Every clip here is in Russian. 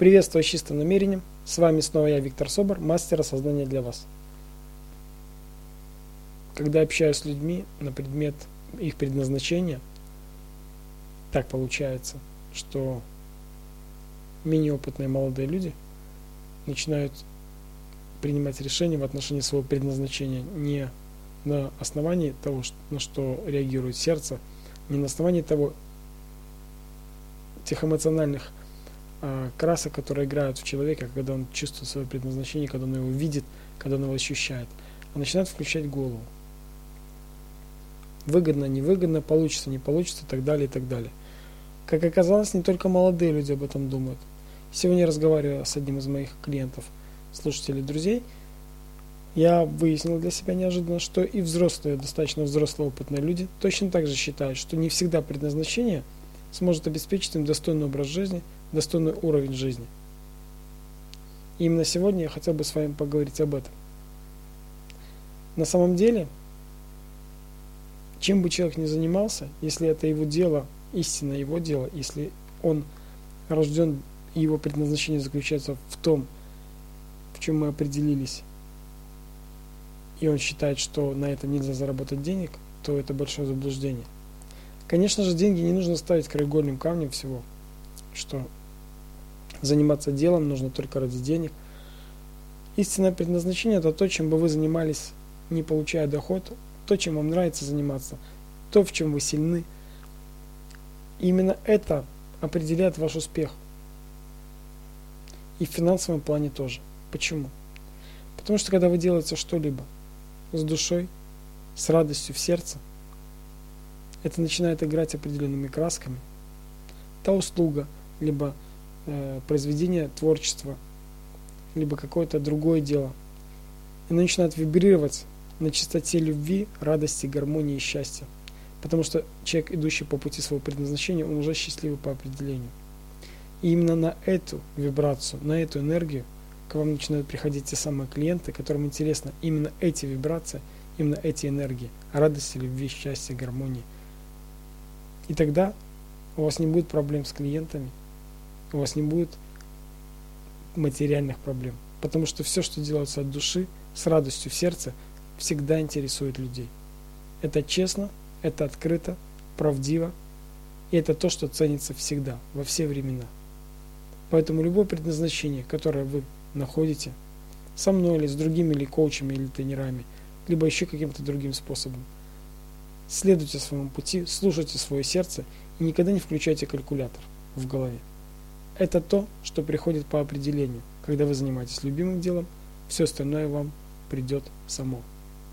Приветствую с чистым намерением. С вами снова я, Виктор Собор, мастер осознания для вас. Когда общаюсь с людьми на предмет их предназначения, так получается, что менее опытные молодые люди начинают принимать решения в отношении своего предназначения не на основании того, на что реагирует сердце, не на основании того, тех эмоциональных красок, которые играют в человека, когда он чувствует свое предназначение, когда он его видит, когда он его ощущает, а начинает включать голову. Выгодно, невыгодно, получится, не получится, и так далее, и так далее. Как оказалось, не только молодые люди об этом думают. Сегодня я разговариваю с одним из моих клиентов, слушателей, друзей, я выяснил для себя неожиданно, что и взрослые, достаточно взрослые опытные люди точно так же считают, что не всегда предназначение – сможет обеспечить им достойный образ жизни, достойный уровень жизни. И именно сегодня я хотел бы с вами поговорить об этом. На самом деле, чем бы человек ни занимался, если это его дело, истинно его дело, если он рожден, и его предназначение заключается в том, в чем мы определились, и он считает, что на этом нельзя заработать денег, то это большое заблуждение – Конечно же, деньги не нужно ставить краеугольным камнем всего, что заниматься делом нужно только ради денег. Истинное предназначение – это то, чем бы вы занимались, не получая доход, то, чем вам нравится заниматься, то, в чем вы сильны. Именно это определяет ваш успех. И в финансовом плане тоже. Почему? Потому что когда вы делаете что-либо с душой, с радостью в сердце – это начинает играть определенными красками. Та услуга, либо э, произведение творчества, либо какое-то другое дело. Оно начинает вибрировать на частоте любви, радости, гармонии и счастья. Потому что человек, идущий по пути своего предназначения, он уже счастливый по определению. И именно на эту вибрацию, на эту энергию к вам начинают приходить те самые клиенты, которым интересно именно эти вибрации, именно эти энергии, радости, любви, счастья, гармонии – и тогда у вас не будет проблем с клиентами, у вас не будет материальных проблем. Потому что все, что делается от души, с радостью в сердце, всегда интересует людей. Это честно, это открыто, правдиво, и это то, что ценится всегда, во все времена. Поэтому любое предназначение, которое вы находите, со мной или с другими или коучами, или тренерами, либо еще каким-то другим способом – Следуйте своему пути, слушайте свое сердце и никогда не включайте калькулятор в голове. Это то, что приходит по определению. Когда вы занимаетесь любимым делом, все остальное вам придет само.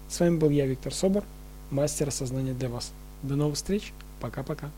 С вами был я, Виктор Собор, мастер осознания для вас. До новых встреч. Пока-пока.